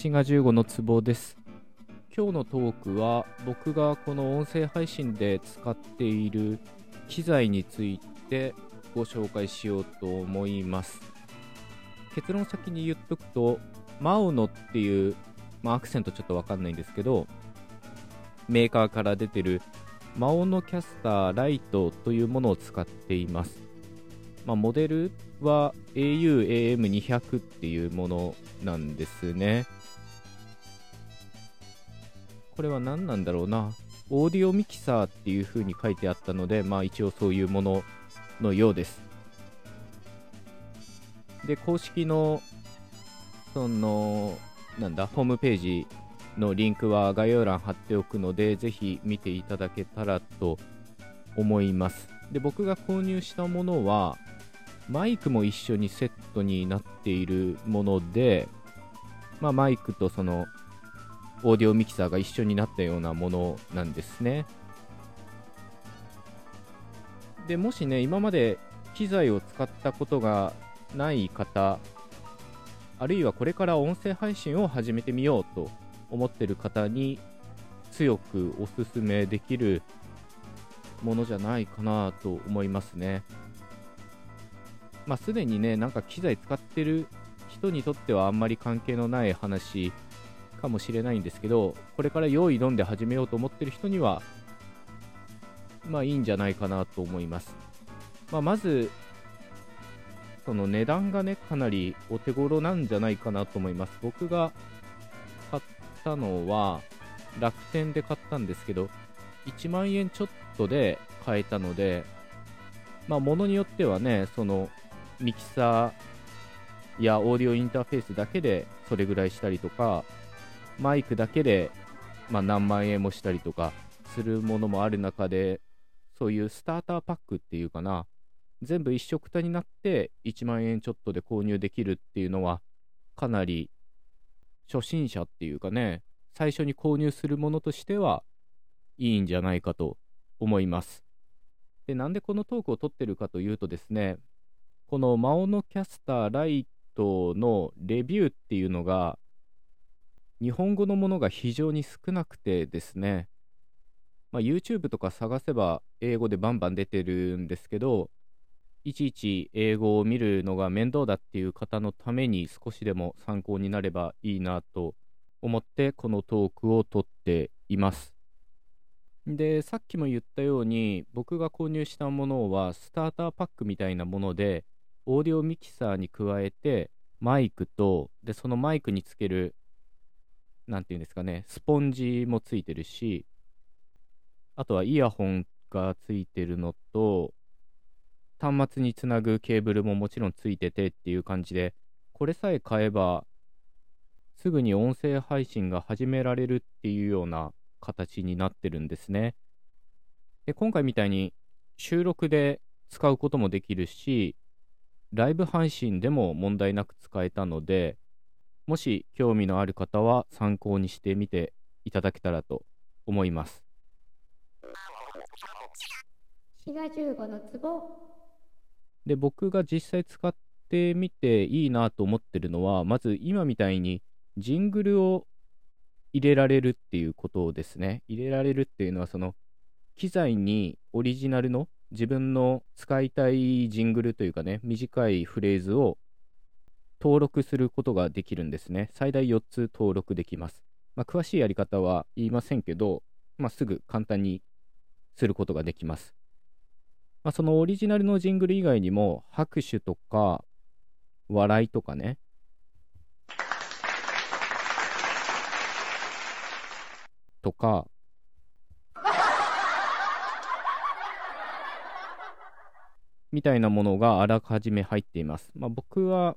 滋賀15の壺です。今日のトークは僕がこの音声配信で使っている機材についてご紹介しようと思います。結論先に言っとくとマオノっていう、まあ、アクセントちょっとわかんないんですけどメーカーから出てるマオノキャスターライトというものを使っています。まあ、モデルは AUAM200 っていうものなんですね。これは何なんだろうな。オーディオミキサーっていう風に書いてあったので、まあ一応そういうもののようです。で、公式の、その、なんだ、ホームページのリンクは概要欄貼っておくので、ぜひ見ていただけたらと思います。で、僕が購入したものは、マイクも一緒にセットになっているもので、まあ、マイクとそのオーディオミキサーが一緒になったようなものなんですね。でもしね、今まで機材を使ったことがない方、あるいはこれから音声配信を始めてみようと思ってる方に強くおすすめできるものじゃないかなと思いますね。まあ、すでにね、なんか機材使ってる人にとってはあんまり関係のない話かもしれないんですけど、これから用意どんで始めようと思ってる人には、まあいいんじゃないかなと思います。まあ、まず、その値段がね、かなりお手頃なんじゃないかなと思います。僕が買ったのは、楽天で買ったんですけど、1万円ちょっとで買えたので、まあ、ものによってはね、その、ミキサーやオーディオインターフェースだけでそれぐらいしたりとか、マイクだけで、まあ、何万円もしたりとかするものもある中で、そういうスターターパックっていうかな、全部一緒くたになって1万円ちょっとで購入できるっていうのは、かなり初心者っていうかね、最初に購入するものとしてはいいんじゃないかと思います。で、なんでこのトークを撮ってるかというとですね、このマオノキャスターライトのレビューっていうのが、日本語のものが非常に少なくてですね、まあ、YouTube とか探せば英語でバンバン出てるんですけど、いちいち英語を見るのが面倒だっていう方のために少しでも参考になればいいなと思ってこのトークを撮っています。で、さっきも言ったように僕が購入したものはスターターパックみたいなものでオーディオミキサーに加えてマイクとでそのマイクにつける何て言うんですかね、スポンジもついてるし、あとはイヤホンがついてるのと、端末につなぐケーブルももちろんついててっていう感じで、これさえ買えば、すぐに音声配信が始められるっていうような形になってるんですね。で今回みたいに収録で使うこともできるし、ライブ配信でも問題なく使えたので、もし興味のある方は参考にしてみていただけたらと思います。ので、僕が実際使ってみていいなと思ってるのは、まず今みたいにジングルを入れられるっていうことですね。入れられるっていうのは、その機材にオリジナルの自分の使いたいジングルというかね、短いフレーズを登録することができるんですね。最大4つ登録できます。まあ、詳しいやり方は言いませんけど、まあ、すぐ簡単にすることができます。まあ、そのオリジナルのジングル以外にも、拍手とか、笑いとかね、とか、みたいなものがあらかじめ入っています。まあ、僕は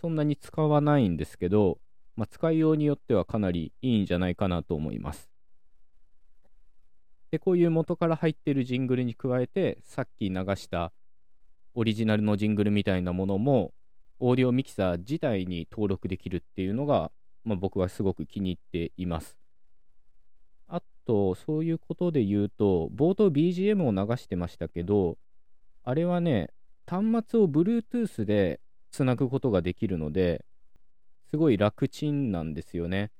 そんなに使わないんですけど、まあ、使いようによってはかなりいいんじゃないかなと思います。で、こういう元から入っているジングルに加えて、さっき流したオリジナルのジングルみたいなものも、オーディオミキサー自体に登録できるっていうのが、まあ、僕はすごく気に入っています。あと、そういうことで言うと、冒頭 BGM を流してましたけど、あれはね、端末を Bluetooth でつなぐことができるので、すごい楽ちんなんですよね。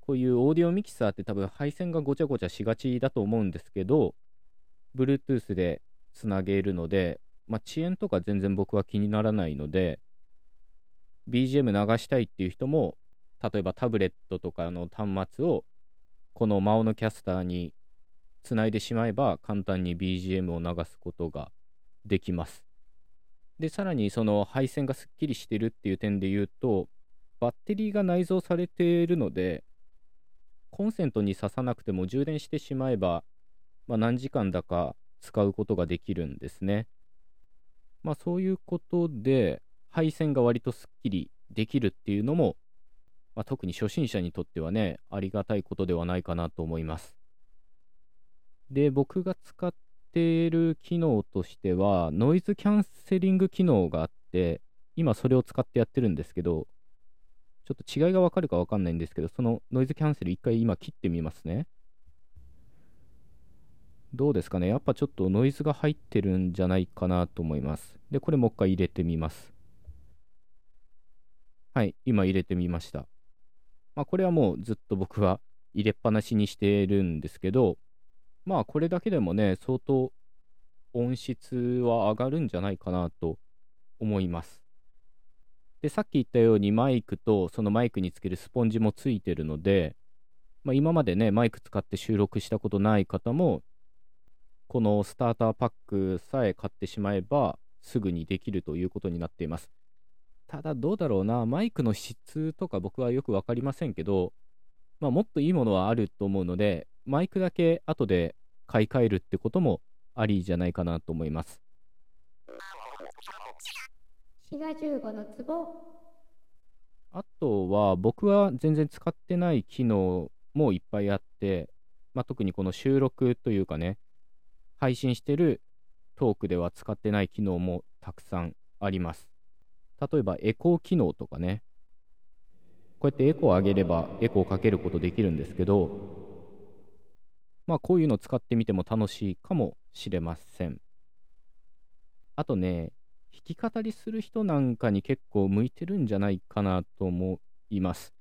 こういうオーディオミキサーって多分配線がごちゃごちゃしがちだと思うんですけど、Bluetooth でつなげるので、まあ、遅延とか全然僕は気にならないので、BGM 流したいっていう人も、例えばタブレットとかの端末をこの魔王のキャスターにつないでしまえば簡単に BGM を流すことができます。で、さらにその配線がすっきりしてるっていう点で言うと、バッテリーが内蔵されているので、コンセントに挿さなくても充電してしまえば、まあ、何時間だか使うことができるんですね。まあそういうことで、配線が割とすっきりできるっていうのも、まあ、特に初心者にとってはね、ありがたいことではないかなと思います。で、僕が使っている機能としては、ノイズキャンセリング機能があって、今それを使ってやってるんですけど、ちょっと違いがわかるかわかんないんですけど、そのノイズキャンセル一回今切ってみますね。どうですかね？やっぱちょっとノイズが入ってるんじゃないかなと思います。で、これもう一回入れてみます。はい、今入れてみました。まあ、これはもうずっと僕は入れっぱなしにしてるんですけど、まあこれだけでもね、相当音質は上がるんじゃないかなと思います。で、さっき言ったようにマイクとそのマイクにつけるスポンジもついてるので、まあ、今までね、マイク使って収録したことない方も、このスターターパックさえ買ってしまえばすぐにできるということになっています。ただどうだろうな、マイクの質とか僕はよく分かりませんけど、まあ、もっといいものはあると思うので、マイクだけ後で買い替えるってこともありじゃないかなと思います。のツボあとは僕は全然使ってない機能もいっぱいあって、まあ、特にこの収録というかね配信してるトークでは使ってない機能もたくさんあります。例えばエコー機能とかね。こうやってエコーを上げればエコーをかけることできるんですけどまあこういうのを使ってみても楽しいかもしれません。あとね、弾き語りする人なんかに結構向いてるんじゃないかなと思います。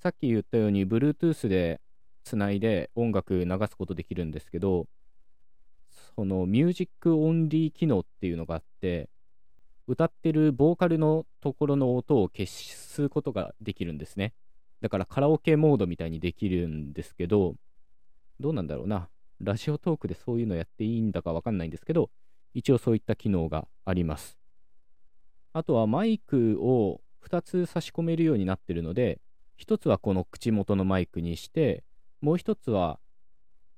さっき言ったように Bluetooth でつないで音楽流すことできるんですけど、そのミュージックオンリー機能っていうのがあって、歌ってるボーカルのところの音を消すことができるんですね。だからカラオケモードみたいにできるんですけど、どうなんだろうな。ラジオトークでそういうのやっていいんだかわかんないんですけど、一応そういった機能があります。あとはマイクを2つ差し込めるようになってるので、1つはこの口元のマイクにして、もう1つは、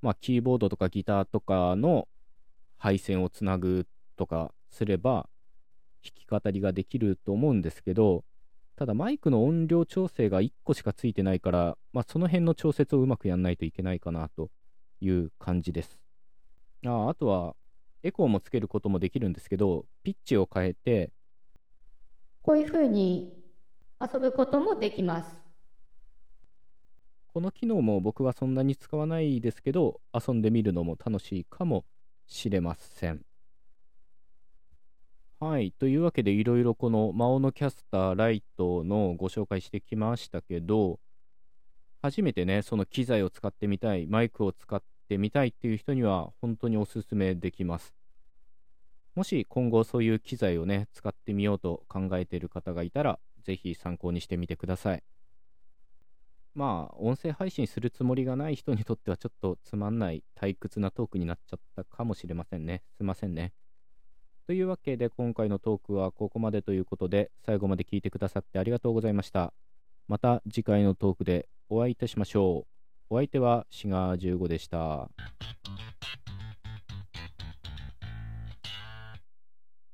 まあ、キーボードとかギターとかの配線をつなぐとかすれば、弾き語りができると思うんですけど、ただマイクの音量調整が1個しかついてないから、まあ、その辺の調節をうまくやんないといけないかなという感じです。ああとは、エコーもつけることもできるんですけど、ピッチを変えて、こういうふうに遊ぶこともできます。この機能も僕はそんなに使わないですけど、遊んでみるのも楽しいかもしれません。はい。というわけで、いろいろこの魔王のキャスターライトのご紹介してきましたけど、初めてね、その機材を使ってみたい、マイクを使ってみたいっていう人には、本当におすすめできます。もし今後そういう機材をね、使ってみようと考えている方がいたら、ぜひ参考にしてみてください。まあ、音声配信するつもりがない人にとってはちょっとつまんない退屈なトークになっちゃったかもしれませんね。すいませんね。というわけで今回のトークはここまでということで最後まで聞いてくださってありがとうございました。また次回のトークでお会いいたしましょう。お相手はシガー15でした。